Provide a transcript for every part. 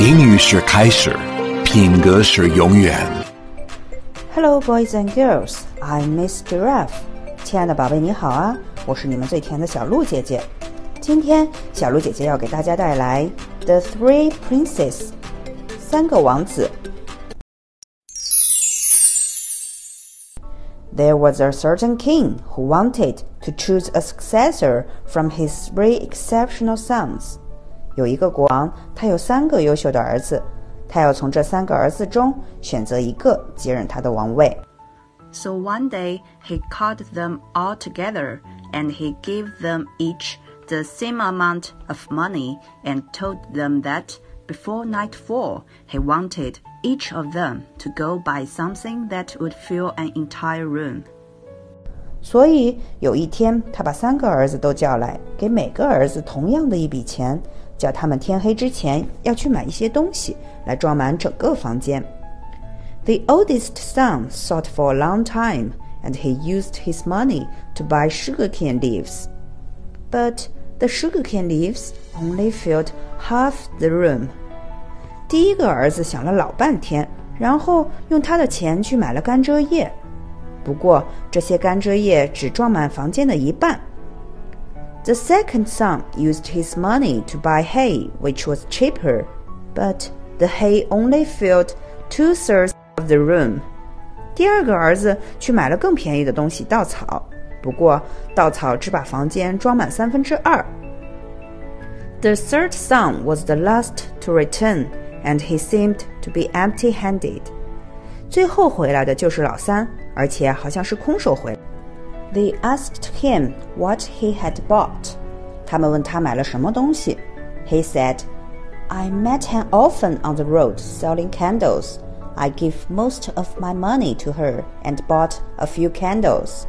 英语是开始，品格是永远。 Hello, boys and girls. I'm Miss Giraffe. 亲爱的宝贝，你好啊！我是你们最甜的小鹿姐姐。今天，小鹿姐姐要给大家带来《The Three Princes》三个王子。There was a certain king who wanted to choose a successor from his three exceptional sons. 有一个国王，他有三个优秀的儿子，他要从这三个儿子中选择一个接任他的王位。 So one day he called them all together and he gave them each the same amount of money and told them that before nightfall he wanted each of them to go buy something that would fill an entire room. 所以有一天，他把三个儿子都叫来，给每个儿子同样的一笔钱， 叫他们天黑之前要去买一些东西来装满整个房间。The oldest son thought for a long time, and he used his money to buy sugarcane leaves. But the sugarcane leaves only filled half the room. 第一个儿子想了老半天，然后用他的钱去买了甘蔗叶。不过这些甘蔗叶只装满房间的一半。The second son used his money to buy hay, which was cheaper, but the hay only filled two thirds of the room. 第二个儿子去买了更便宜的东西——稻草，不过稻草只把房间装满三分之二。The third son was the last to return, and he seemed to be empty-handed. 最后回来的就是老三，而且好像是空手回来。 They asked him what he had bought. 他们问他买了什么东西。He said, "I met an orphan on the road selling candles. I gave most of my money to her and bought a few candles."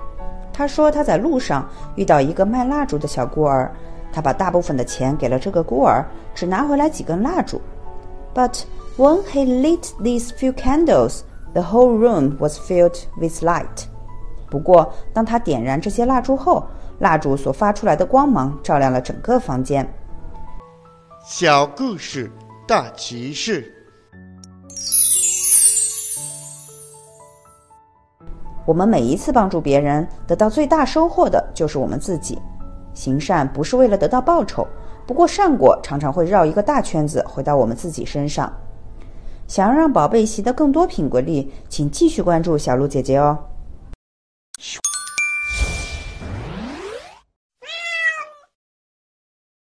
他说他在路上遇到一个卖蜡烛的小孤儿，他把大部分的钱给了这个孤儿，只拿回来几根蜡烛。But when he lit these few candles, the whole room was filled with light. 不过，当他点燃这些蜡烛后，蜡烛所发出来的光芒照亮了整个房间。小故事大启示。我们每一次帮助别人，得到最大收获的就是我们自己。行善不是为了得到报酬，不过善果常常会绕一个大圈子回到我们自己身上。想要让宝贝习得更多品格力，请继续关注小鹿姐姐哦。